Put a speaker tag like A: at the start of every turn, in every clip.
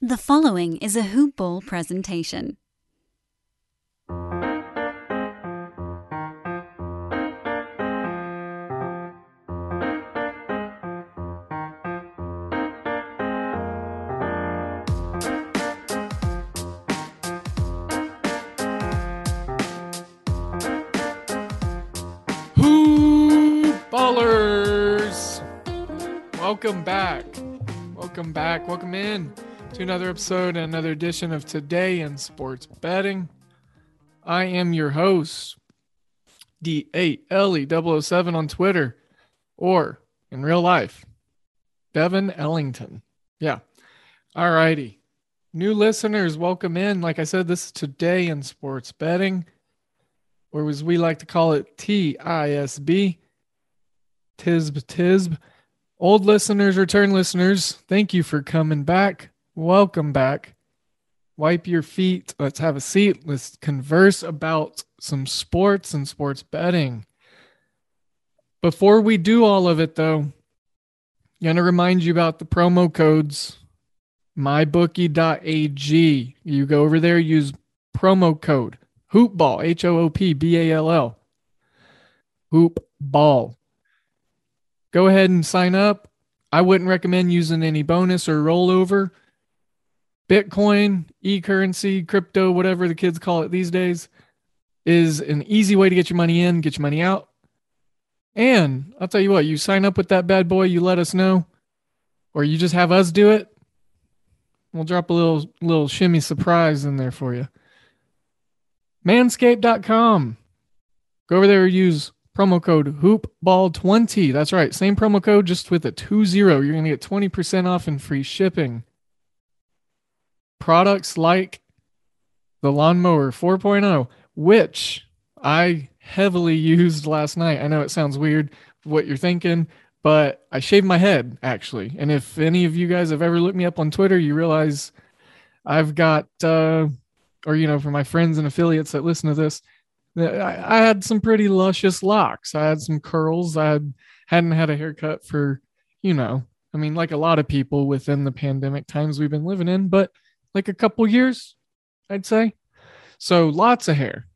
A: The following is a Hoop Ball presentation.
B: Hoop Ballers! Welcome back. Welcome back. Welcome in to another episode, another edition of Today in Sports Betting. I am your host, D8LE007 on Twitter or in real life, Devin Ellington. Yeah. All righty. New listeners, welcome in. Like I said, this is Today in Sports Betting or as we like to call it, TISB. TISB, TISB. Old listeners, return listeners, thank you for coming back. Welcome back. Wipe your feet. Let's have a seat. Let's converse about some sports and sports betting. Before we do all of it, though, I'm going to remind you about the promo codes mybookie.ag. You go over there, use promo code hoopball, H O O P B A L L. H O O P B A L L. Go ahead and sign up. I wouldn't recommend using any bonus or rollover. Bitcoin, e currency, crypto, whatever the kids call it these days, is an easy way to get your money in, get your money out. And I'll tell you what, you sign up with that bad boy, you let us know, or you just have us do it. We'll drop a little little shimmy surprise in there for you manscaped.com. Go over there, use promo code hoopball20. That's right, same promo code, just with a 20. You're going to get 20% off and free shipping. Products like the Lawnmower 4.0, which I heavily used last night. I know it sounds weird what you're thinking, but I shaved my head actually. And if any of you guys have ever looked me up on Twitter, you realize I've got uh, or you know for my friends and affiliates that listen to this I, I had some pretty luscious locks i had some curls i had, hadn't had a haircut for you know i mean like a lot of people within the pandemic times we've been living in but like a couple years i'd say so lots of hair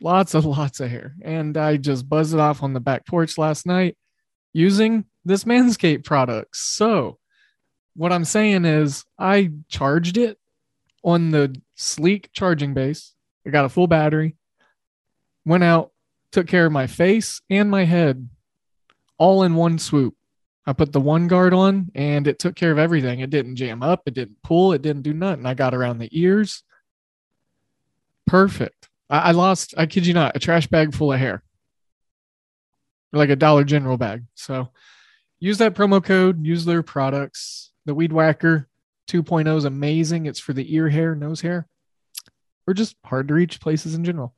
B: lots of lots of hair and i just buzzed it off on the back porch last night using this manscaped product so what i'm saying is i charged it on the sleek charging base. I got a full battery. Went out, took care of my face and my head all in one swoop. I put the one guard on and it took care of everything. It didn't jam up, it didn't pull, it didn't do nothing. I got around the ears. Perfect. I, I lost, I kid you not, a trash bag full of hair. Like a Dollar General bag. So use that promo code, use their products. The Weed Whacker 2.0 is amazing. It's for the ear hair, nose hair, or just hard to reach places in general.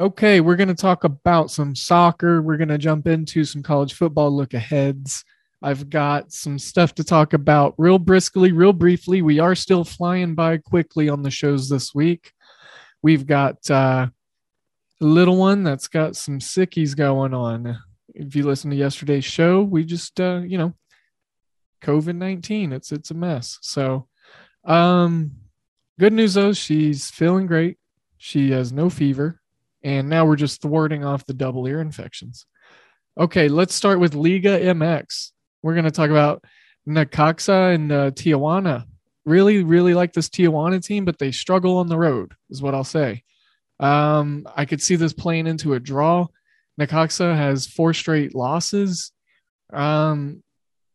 B: Okay, we're going to talk about some soccer. We're going to jump into some college football look aheads. I've got some stuff to talk about real briskly, real briefly. We are still flying by quickly on the shows this week. We've got uh, a little one that's got some sickies going on. If you listen to yesterday's show, we just, uh, you know, COVID 19. It's it's a mess. So um good news though, she's feeling great. She has no fever. And now we're just thwarting off the double ear infections. Okay, let's start with Liga MX. We're going to talk about Necaxa and uh, Tijuana. Really, really like this Tijuana team, but they struggle on the road, is what I'll say. Um, I could see this playing into a draw. Necaxa has four straight losses. Um,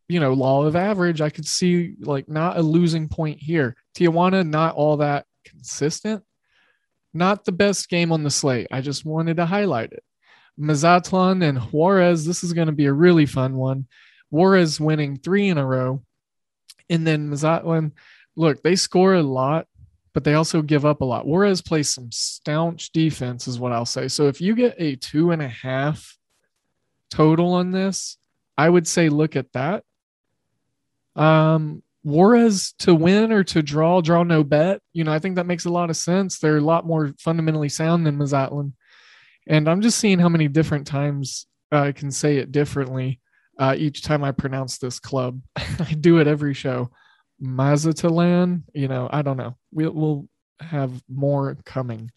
B: you know, law of average, I could see like not a losing point here. Tijuana, not all that consistent. Not the best game on the slate. I just wanted to highlight it. Mazatlan and Juarez, this is going to be a really fun one. Juarez winning three in a row. And then Mazatlan, look, they score a lot, but they also give up a lot. Juarez plays some staunch defense, is what I'll say. So if you get a two and a half total on this, I would say look at that. Um, Juarez to win or to draw, draw no bet. You know, I think that makes a lot of sense. They're a lot more fundamentally sound than Mazatlan. And I'm just seeing how many different times I can say it differently uh, each time I pronounce this club. I do it every show. Mazatlan. You know, I don't know. We'll, we'll have more coming.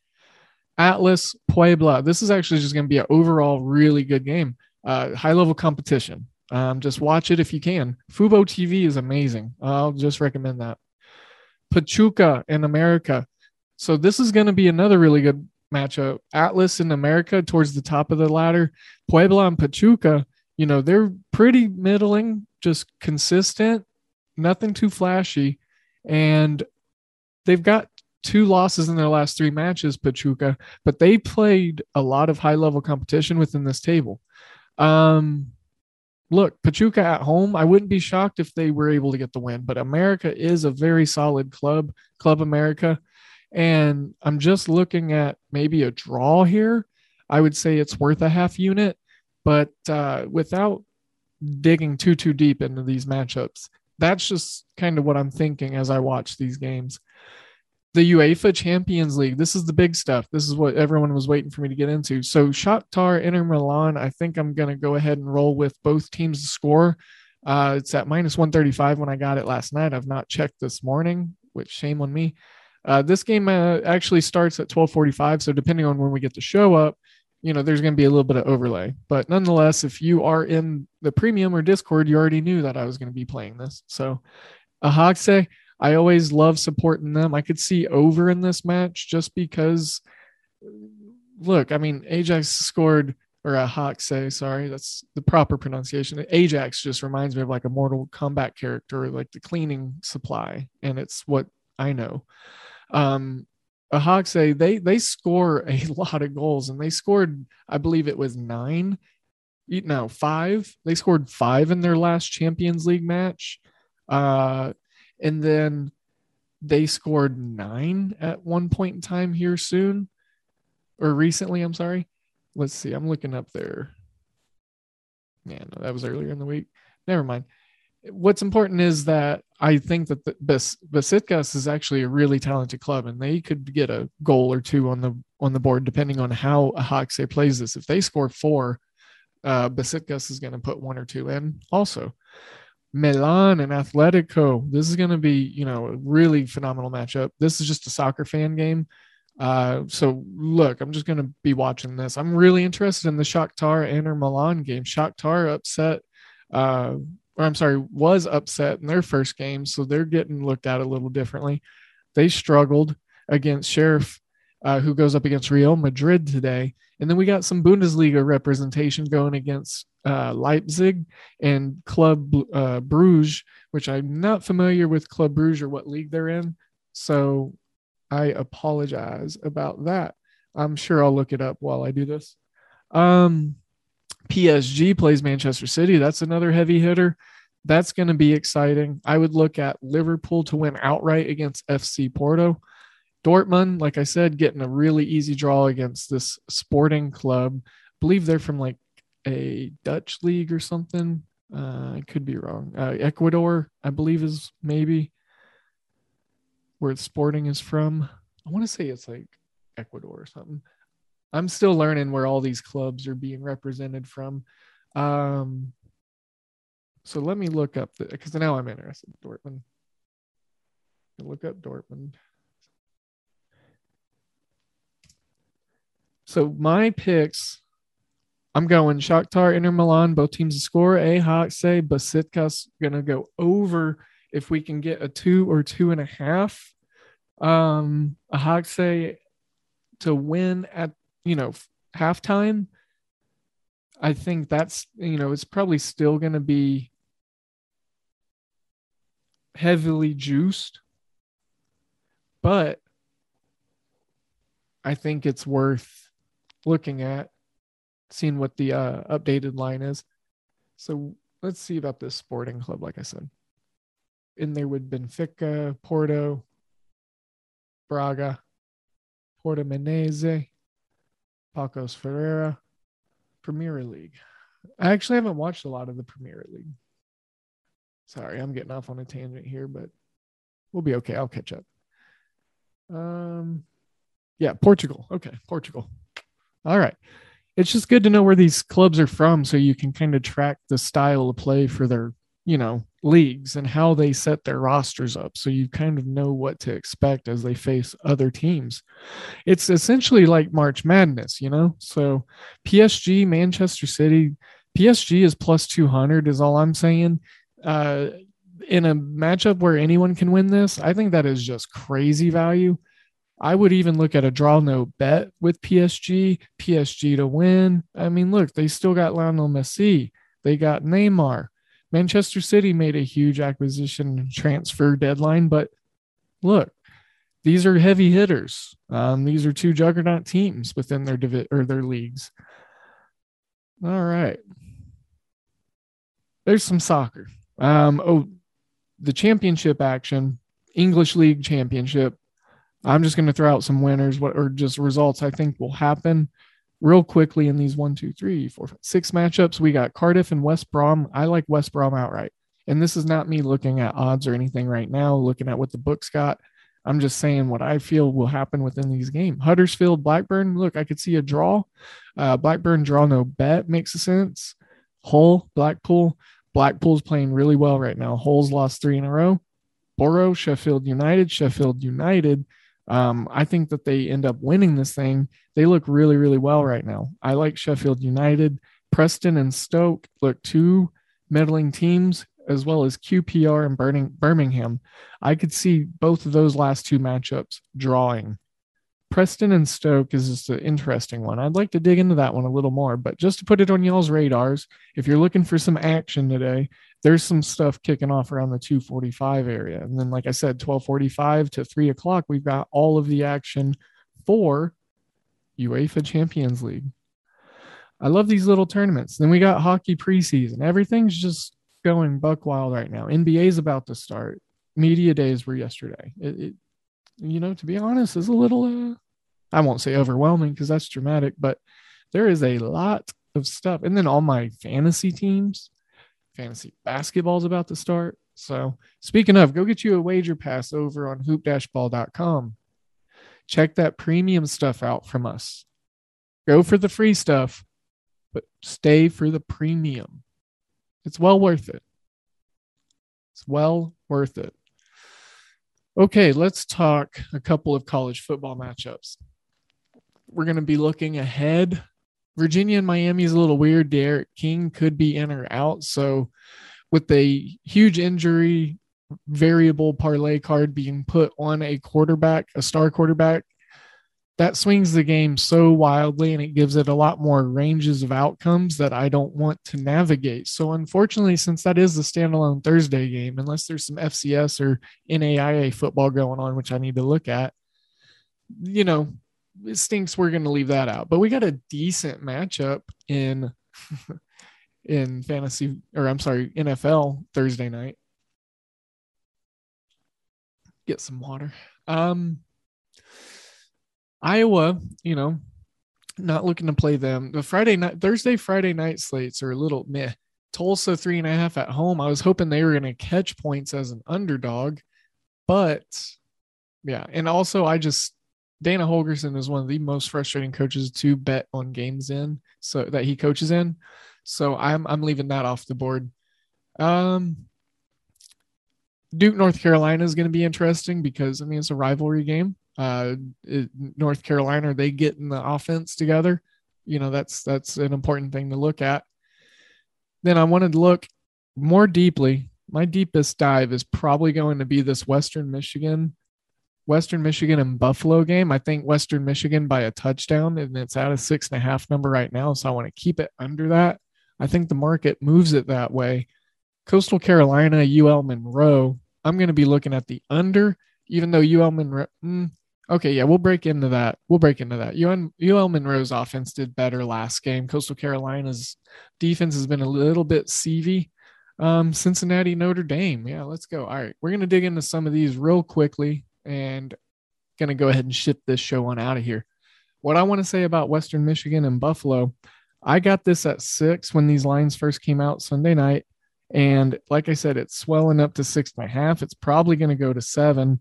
B: Atlas Puebla. This is actually just going to be an overall really good game. Uh, high level competition. Um, just watch it if you can. Fubo TV is amazing. I'll just recommend that. Pachuca in America. So this is going to be another really good matchup. Atlas in America towards the top of the ladder. Puebla and Pachuca, you know, they're pretty middling, just consistent, nothing too flashy. And they've got two losses in their last three matches, Pachuca, but they played a lot of high level competition within this table. Um, look, Pachuca at home, I wouldn't be shocked if they were able to get the win, but America is a very solid club, Club America. And I'm just looking at maybe a draw here. I would say it's worth a half unit, but uh, without digging too, too deep into these matchups, that's just kind of what I'm thinking as I watch these games the UEFA Champions League. This is the big stuff. This is what everyone was waiting for me to get into. So Shakhtar, Inter Milan. I think I'm going to go ahead and roll with both teams to score. Uh, it's at minus 135 when I got it last night. I've not checked this morning, which shame on me. Uh, this game uh, actually starts at 12:45, so depending on when we get the show up, you know, there's going to be a little bit of overlay. But nonetheless, if you are in the premium or Discord, you already knew that I was going to be playing this. So, Ajaxe, I always love supporting them. I could see over in this match just because, look, I mean, Ajax scored, or a Hawk say, sorry, that's the proper pronunciation. Ajax just reminds me of like a Mortal Kombat character, like the cleaning supply, and it's what I know. Um, a say they they score a lot of goals, and they scored, I believe it was nine, no five. They scored five in their last Champions League match. Uh, and then they scored nine at one point in time here soon or recently. I'm sorry. Let's see. I'm looking up there. Man, that was earlier in the week. Never mind. What's important is that I think that the Besiktas is actually a really talented club, and they could get a goal or two on the on the board depending on how Ajaxe plays this. If they score four, uh, is going to put one or two in also. Milan and Atletico. This is going to be, you know, a really phenomenal matchup. This is just a soccer fan game. Uh, so look, I'm just going to be watching this. I'm really interested in the Shakhtar Inter Milan game. Shakhtar upset, uh, or I'm sorry, was upset in their first game, so they're getting looked at a little differently. They struggled against Sheriff, uh, who goes up against Real Madrid today, and then we got some Bundesliga representation going against uh, Leipzig and Club uh, Bruges, which I'm not familiar with Club Bruges or what league they're in. So I apologize about that. I'm sure I'll look it up while I do this. Um, PSG plays Manchester City. That's another heavy hitter. That's going to be exciting. I would look at Liverpool to win outright against FC Porto. Dortmund, like I said, getting a really easy draw against this sporting club. I believe they're from like a Dutch league or something. Uh, I could be wrong. Uh, Ecuador, I believe, is maybe where Sporting is from. I want to say it's like Ecuador or something. I'm still learning where all these clubs are being represented from. Um, so let me look up the because now I'm interested Dortmund. Look up Dortmund. So my picks I'm going Shakhtar, Inter Milan, both teams to score. A say Besiktas gonna go over if we can get a two or two and a half. Um, a say to win at you know halftime. I think that's you know it's probably still gonna be heavily juiced, but I think it's worth looking at seeing what the uh, updated line is. So let's see about this sporting club, like I said. In there would Benfica, Porto, Braga, Portimonense, Paços Ferreira, Premier League. I actually haven't watched a lot of the Premier League. Sorry, I'm getting off on a tangent here, but we'll be okay. I'll catch up. Um, yeah, Portugal. Okay, Portugal. All right it's just good to know where these clubs are from so you can kind of track the style of play for their you know, leagues and how they set their rosters up. So you kind of know what to expect as they face other teams. It's essentially like March Madness, you know? So PSG, Manchester City, PSG is plus 200, is all I'm saying. Uh, in a matchup where anyone can win this, I think that is just crazy value. I would even look at a draw no bet with PSG, PSG to win. I mean, look, they still got Lionel Messi, they got Neymar. Manchester City made a huge acquisition transfer deadline, but look, these are heavy hitters. Um, these are two juggernaut teams within their divi- or their leagues. All right. There's some soccer. Um, oh, the championship action, English League Championship. I'm just going to throw out some winners, what or just results I think will happen real quickly in these one, two, three, four, five, six matchups. We got Cardiff and West Brom. I like West Brom outright. And this is not me looking at odds or anything right now, looking at what the books got. I'm just saying what I feel will happen within these games. Huddersfield, Blackburn. Look, I could see a draw. Uh, Blackburn draw no bet makes sense. Hull, Blackpool. Blackpool's playing really well right now. Hull's lost three in a row. Boro, Sheffield United, Sheffield United. Um, I think that they end up winning this thing. They look really, really well right now. I like Sheffield United. Preston and Stoke look two meddling teams, as well as QPR and Birmingham. I could see both of those last two matchups drawing. Preston and Stoke is just an interesting one. I'd like to dig into that one a little more, but just to put it on y'all's radars, if you're looking for some action today, there's some stuff kicking off around the 245 area. And then, like I said, 1245 to 3 o'clock, we've got all of the action for UEFA Champions League. I love these little tournaments. Then we got hockey preseason. Everything's just going buck wild right now. NBA's about to start. Media days were yesterday. It, it you know, to be honest, is a little uh, I won't say overwhelming because that's dramatic, but there is a lot of stuff. And then all my fantasy teams, fantasy basketball is about to start. So, speaking of, go get you a wager pass over on hoop-ball.com. Check that premium stuff out from us. Go for the free stuff, but stay for the premium. It's well worth it. It's well worth it. Okay, let's talk a couple of college football matchups we're going to be looking ahead. Virginia and Miami is a little weird. D'Eriq King could be in or out. So, with a huge injury variable parlay card being put on a quarterback, a star quarterback, that swings the game so wildly and it gives it a lot more ranges of outcomes that I don't want to navigate. So, unfortunately, since that is the standalone Thursday game, unless there's some FCS or NAIA football going on, which I need to look at, you know, it stinks we're going to leave that out. But we got a decent matchup in in fantasy or I'm sorry, NFL Thursday night. Get some water. Um Iowa, you know, not looking to play them. The Friday night, Thursday, Friday night slates are a little meh. Tulsa three and a half at home. I was hoping they were going to catch points as an underdog, but yeah. And also, I just Dana Holgorsen is one of the most frustrating coaches to bet on games in, so that he coaches in. So I'm I'm leaving that off the board. Um, Duke North Carolina is going to be interesting because I mean it's a rivalry game. Uh, it, North Carolina are they getting the offense together. You know that's that's an important thing to look at. Then I wanted to look more deeply. My deepest dive is probably going to be this Western Michigan Western Michigan and Buffalo game. I think Western Michigan by a touchdown, and it's at a six and a half number right now. So I want to keep it under that. I think the market moves it that way. Coastal Carolina, UL Monroe. I'm going to be looking at the under, even though UL Monroe. Mm, okay, yeah, we'll break into that. We'll break into that. UL, Monroe's offense did better last game. Coastal Carolina's defense has been a little bit seavy. Um, Cincinnati, Notre Dame. Yeah, let's go. All right, we're going to dig into some of these real quickly and going to go ahead and ship this show on out of here. What I want to say about Western Michigan and Buffalo, I got this at six when these lines first came out Sunday night. And like I said, it's swelling up to six and a half. It's probably going to go to seven.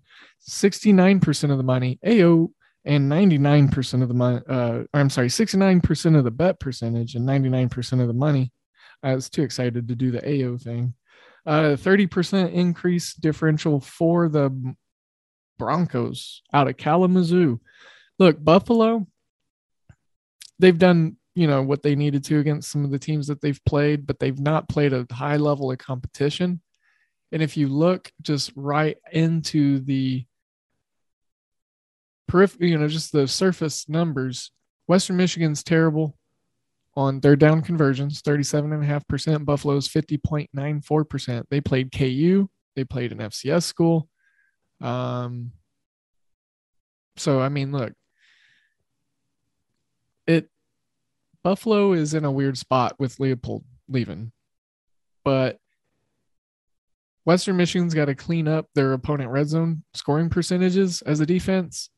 B: 69% of the money, AO, and 99% of the money, uh, I'm sorry, 69% of the bet percentage and 99% of the money. I was too excited to do the AO thing. Uh, 30% increase differential for the Broncos out of Kalamazoo. Look, Buffalo, they've done, you know, what they needed to against some of the teams that they've played, but they've not played a high level of competition. And if you look just right into the periphery, you know, just the surface numbers, Western Michigan's terrible on their down conversions, 37.5%. Buffalo's 50.94%. They played KU, they played an FCS school. Um, so, I mean, look, it Buffalo is in a weird spot with Leipold leaving, but Western Michigan's got to clean up their opponent red zone scoring percentages as a defense.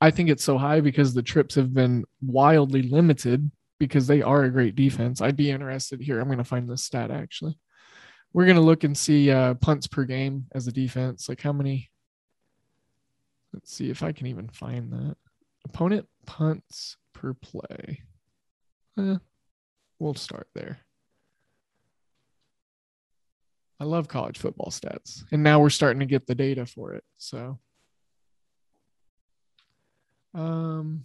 B: I think it's so high because the trips have been wildly limited because they are a great defense. I'd be interested here. I'm going to find this stat actually. We're going to look and see uh, punts per game as a defense. Like how many? Let's see if I can even find that. Opponent punts per play. Eh, we'll start there. I love college football stats. And now we're starting to get the data for it. So um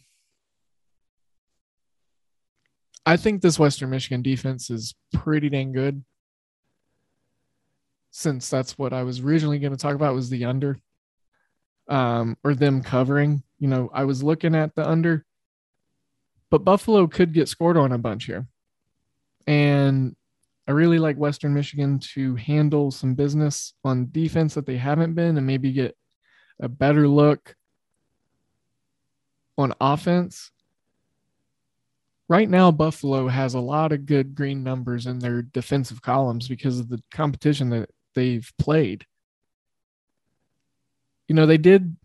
B: I think this Western Michigan defense is pretty dang good. Since that's what I was originally going to talk about was the under. Um, or them covering. You know, I was looking at the under, but Buffalo could get scored on a bunch here. And I really like Western Michigan to handle some business on defense that they haven't been and maybe get a better look on offense. Right now, Buffalo has a lot of good green numbers in their defensive columns because of the competition that they've played. You know, they did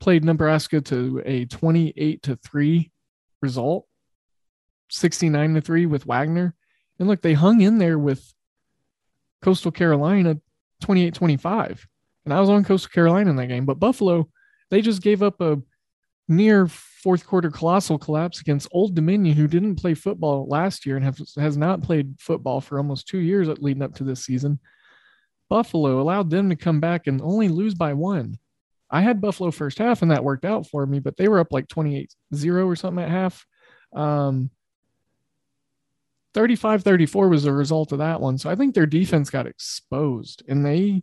B: play Nebraska to a 28 to 3 result, 69 to 3 with Wagner and look, they hung in there with Coastal Carolina 28 25. And I was on Coastal Carolina in that game. But Buffalo, they just gave up a near fourth quarter colossal collapse against Old Dominion, who didn't play football last year and have, has not played football for almost two years leading up to this season. Buffalo allowed them to come back and only lose by one. I had Buffalo first half, and that worked out for me, but they were up like 28 0 or something at half. Um, 35 34 was the result of that one. So I think their defense got exposed and they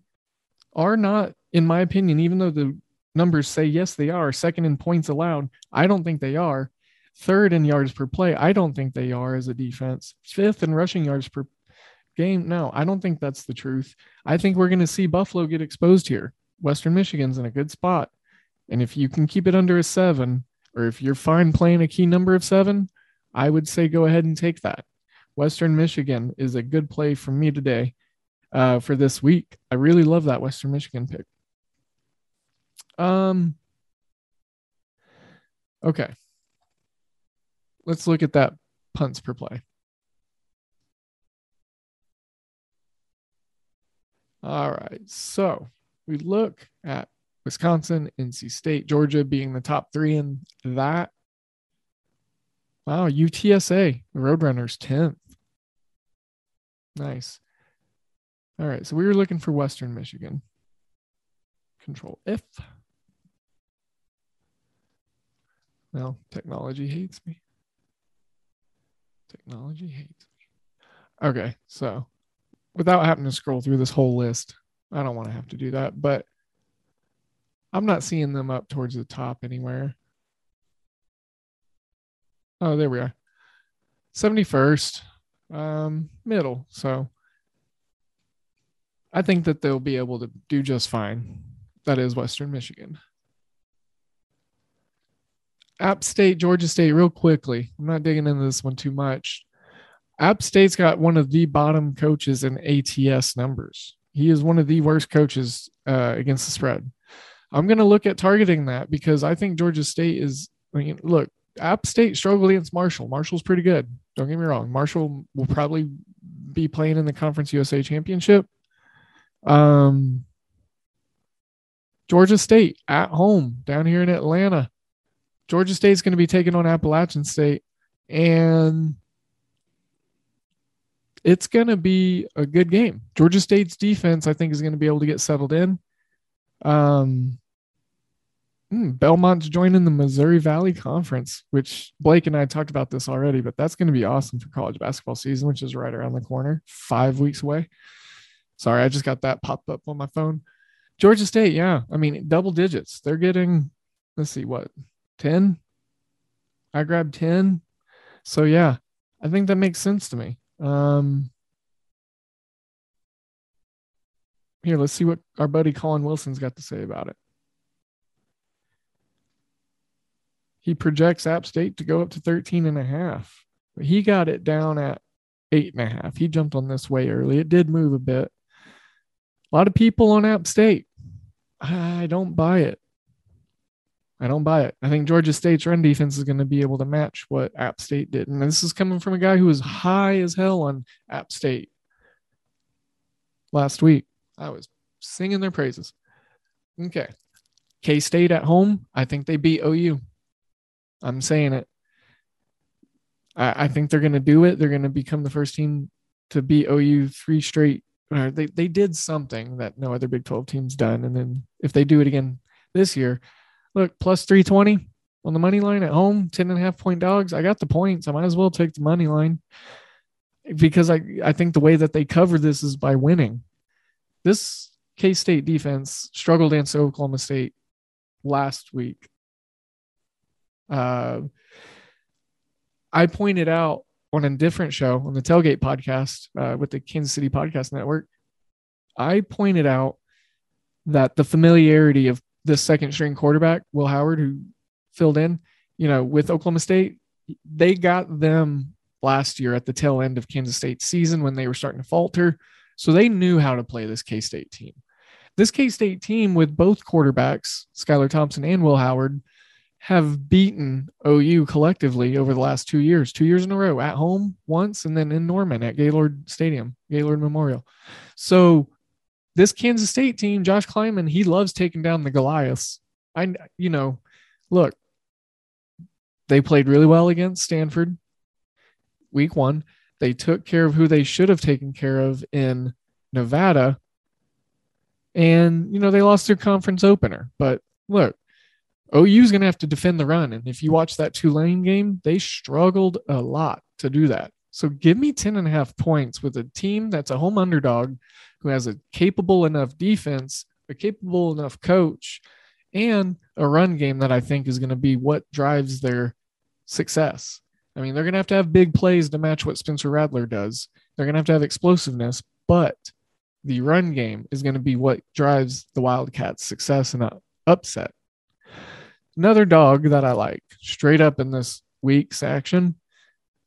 B: are not, in my opinion, even though the numbers say yes, they are second in points allowed. I don't think they are. Third in yards per play. I don't think they are as a defense. Fifth in rushing yards per game. No, I don't think that's the truth. I think we're going to see Buffalo get exposed here. Western Michigan's in a good spot. And if you can keep it under a seven, or if you're fine playing a key number of seven, I would say go ahead and take that. Western Michigan is a good play for me today uh, for this week. I really love that Western Michigan pick. Um, okay. Let's look at that punts per play. All right. So we look at Wisconsin, NC State, Georgia being the top three in that. Wow, UTSA, the Roadrunners 10th. Nice. All right. So we were looking for Western Michigan. Control F. Well, technology hates me. Technology hates me. Okay. So without having to scroll through this whole list, I don't want to have to do that, but I'm not seeing them up towards the top anywhere. Oh, there we are. 71st um, middle. So I think that they'll be able to do just fine. That is Western Michigan. App State, Georgia State, real quickly. I'm not digging into this one too much. App State's got one of the bottom coaches in ATS numbers. He is one of the worst coaches uh, against the spread. I'm going to look at targeting that because I think Georgia State is. I mean, look, App State struggled against Marshall. Marshall's pretty good. Don't get me wrong. Marshall will probably be playing in the Conference USA Championship. Um, Georgia State at home down here in Atlanta. Georgia State's going to be taking on Appalachian State, and it's going to be a good game. Georgia State's defense, I think, is going to be able to get settled in. Um, hmm, Belmont's joining the Missouri Valley Conference, which Blake and I talked about this already, but that's going to be awesome for college basketball season, which is right around the corner, five weeks away. Sorry, I just got that popped up on my phone. Georgia State, yeah. I mean, double digits. They're getting, let's see, what, 10? I grabbed 10. So, yeah, I think that makes sense to me. Um, here, let's see what our buddy Collin Wilson's got to say about it. He projects App State to go up to 13 and a half. But he got it down at eight and a half. He jumped on this way early. It did move a bit. A lot of people on App State. I don't buy it. I don't buy it. I think Georgia State's run defense is going to be able to match what App State did. And this is coming from a guy who was high as hell on App State last week. I was singing their praises. Okay. K State at home. I think they beat OU. I'm saying it. I, I think they're going to do it. They're going to become the first team to beat OU three straight. Or they, they did something that no other Big 12 team's done. And then if they do it again this year, Look, plus 320 on the money line at home, 10 and a half point dogs. I got the points. I might as well take the money line because I, I think the way that they cover this is by winning. This K State defense struggled against Oklahoma State last week. Uh, I pointed out on a different show on the Tailgate podcast uh, with the Kansas City Podcast Network. I pointed out that the familiarity of the second string quarterback, Will Howard, who filled in, you know, with Oklahoma State, they got them last year at the tail end of Kansas State's season when they were starting to falter. So they knew how to play this K State team. This K State team, with both quarterbacks, Skylar Thompson and Will Howard, have beaten OU collectively over the last two years, two years in a row at home once, and then in Norman at Gaylord Stadium, Gaylord Memorial. So this Kansas State team, Josh Klieman, he loves taking down the Goliaths. I, you know, look, they played really well against Stanford week one. They took care of who they should have taken care of in Nevada. And, you know, they lost their conference opener. But look, OU's going to have to defend the run. And if you watch that Tulane game, they struggled a lot to do that. So give me 10 and a half points with a team that's a home underdog who has a capable enough defense, a capable enough coach, and a run game that I think is going to be what drives their success. I mean, they're going to have to have big plays to match what Spencer Rattler does. They're going to have to have explosiveness, but the run game is going to be what drives the Wildcats' success and upset. Another dog that I like straight up in this week's action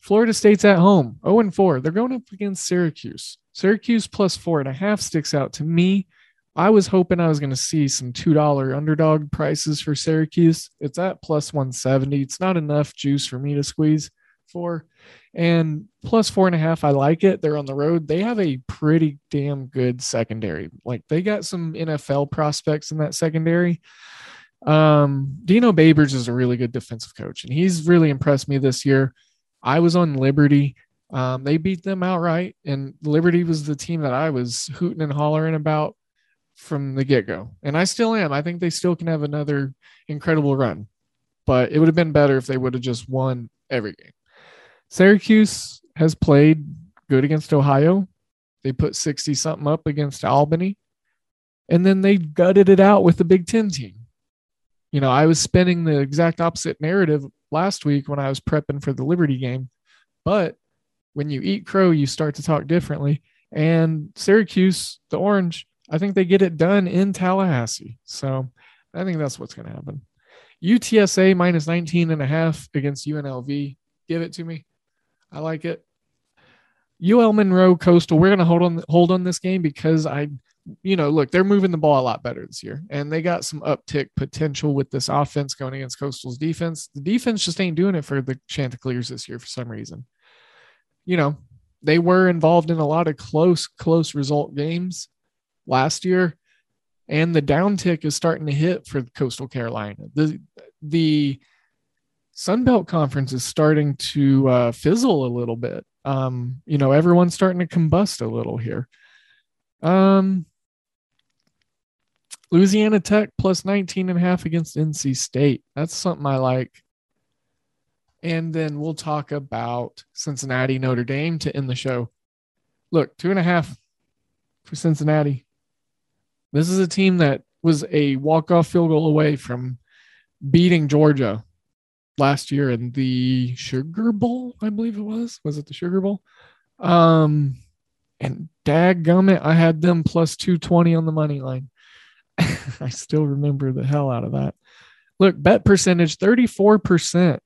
B: Florida State's at home, 0 and 4. They're going up against Syracuse. Syracuse plus four and a half sticks out to me. I was hoping I was going to see some $2 underdog prices for Syracuse. It's at plus 170. It's not enough juice for me to squeeze for. And plus four and a half, I like it. They're on the road. They have a pretty damn good secondary. Like they got some NFL prospects in that secondary. Um, Dino Babers is a really good defensive coach, and he's really impressed me this year. I was on Liberty. Um, they beat them outright, and Liberty was the team that I was hooting and hollering about from the get go. And I still am. I think they still can have another incredible run, but it would have been better if they would have just won every game. Syracuse has played good against Ohio. They put 60 something up against Albany, and then they gutted it out with the Big Ten team. You know, I was spinning the exact opposite narrative last week when I was prepping for the Liberty game. But when you eat crow, you start to talk differently. And Syracuse, the Orange, I think they get it done in Tallahassee. So I think that's what's going to happen. UTSA minus 19 and a half against UNLV. Give it to me. I like it. UL Monroe Coastal. We're going to hold on hold on this game because I you know, look, they're moving the ball a lot better this year, and they got some uptick potential with this offense going against Coastal's defense. The defense just ain't doing it for the Chanticleers this year for some reason. You know, they were involved in a lot of close, close result games last year, and the downtick is starting to hit for Coastal Carolina. The the Sun Belt Conference is starting to uh, fizzle a little bit. Um, you know, everyone's starting to combust a little here. Um, Louisiana Tech plus 19 and a half against NC State. That's something I like. And then we'll talk about Cincinnati Notre Dame to end the show. Look, two and a half for Cincinnati. This is a team that was a walk-off field goal away from beating Georgia last year in the Sugar Bowl, I believe it was. Was it the Sugar Bowl? Um, and dadgummit, I had them plus 220 on the money line. I still remember the hell out of that. Look, bet percentage 34%.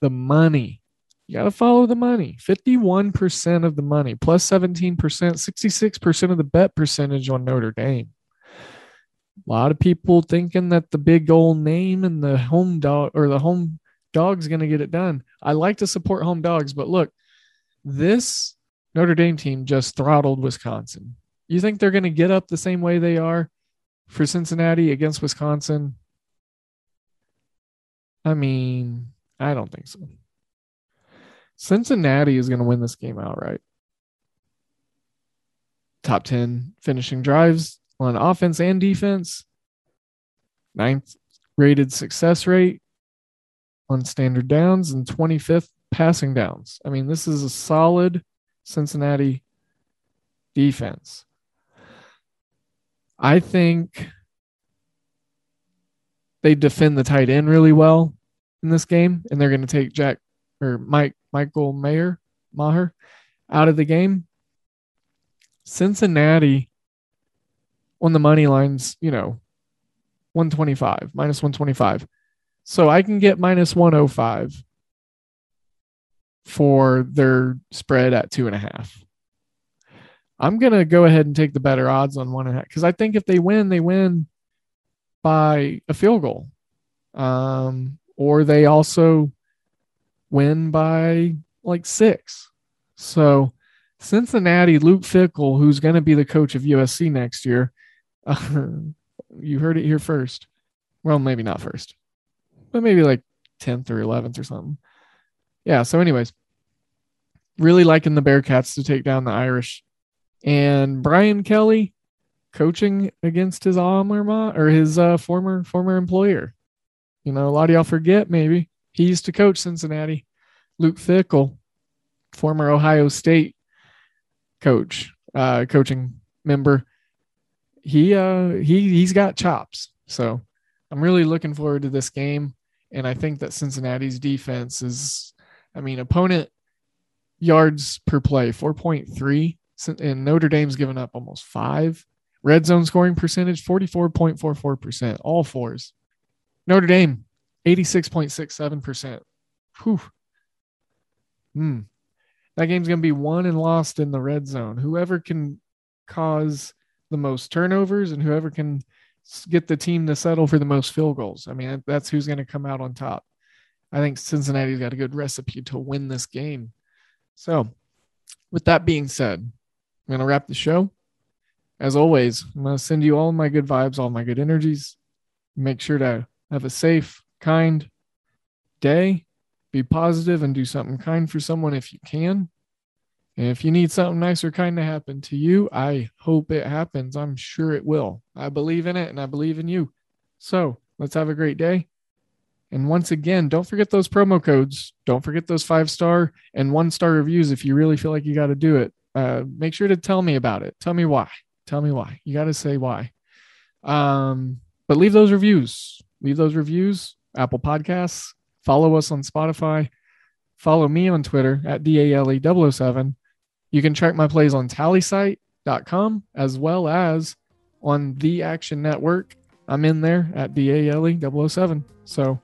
B: The money. You got to follow the money. 51% of the money, plus 17%, 66% of the bet percentage on Notre Dame. A lot of people thinking that the big old name and the home dog or the home dog's going to get it done. I like to support home dogs, but look, this Notre Dame team just throttled Wisconsin. You think they're going to get up the same way they are for Cincinnati against Wisconsin? I mean, I don't think so. Cincinnati is going to win this game outright. Top 10 finishing drives on offense and defense. Ninth rated success rate on standard downs and 25th passing downs. I mean, this is a solid Cincinnati defense. I think they defend the tight end really well in this game, and they're going to take Jack or Mike Michael Mayer Maher out of the game. Cincinnati on the money lines, you know, 125, minus 125. So I can get minus 105 for their spread at two and a half. I'm going to go ahead and take the better odds on one and a half because I think if they win, they win by a field goal. Um, or they also win by like six. So Cincinnati, Luke Fickell, who's going to be the coach of USC next year, uh, you heard it here first. Well, maybe not first, but maybe like 10th or 11th or something. Yeah. So, anyways, really liking the Bearcats to take down the Irish. And Brian Kelly coaching against his alma or his uh, former former employer. You know, a lot of y'all forget maybe he used to coach Cincinnati. Luke Fickell, former Ohio State coach, uh, coaching member. He uh he he's got chops. So I'm really looking forward to this game. And I think that Cincinnati's defense is I mean, opponent yards per play, 4.3. And Notre Dame's given up almost five. Red zone scoring percentage, 44.44%, all fours. Notre Dame, 86.67%. Whew. Hmm. That game's going to be won and lost in the red zone. Whoever can cause the most turnovers and whoever can get the team to settle for the most field goals. I mean, that's who's going to come out on top. I think Cincinnati's got a good recipe to win this game. So, with that being said, I'm going to wrap the show. As always, I'm going to send you all my good vibes, all my good energies. Make sure to have a safe, kind day. Be positive and do something kind for someone if you can. And if you need something nice or kind to happen to you, I hope it happens. I'm sure it will. I believe in it and I believe in you. So let's have a great day. And once again, don't forget those promo codes. Don't forget those five star and one star reviews if you really feel like you got to do it. Uh, make sure to tell me about it. Tell me why. Tell me why. You got to say why. Um, but leave those reviews. Leave those reviews. Apple Podcasts. Follow us on Spotify. Follow me on Twitter at DALE007. You can track my plays on tallysight.com as well as on the Action Network. I'm in there at DALE007. So,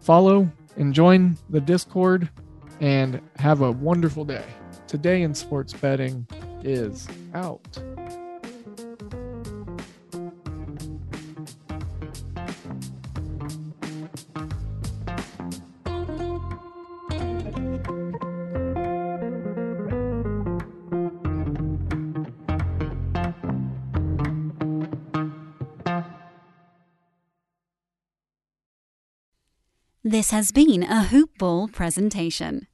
B: follow and join the Discord and have a wonderful day. Today in sports betting is out.
A: This has been a Hoop Ball presentation.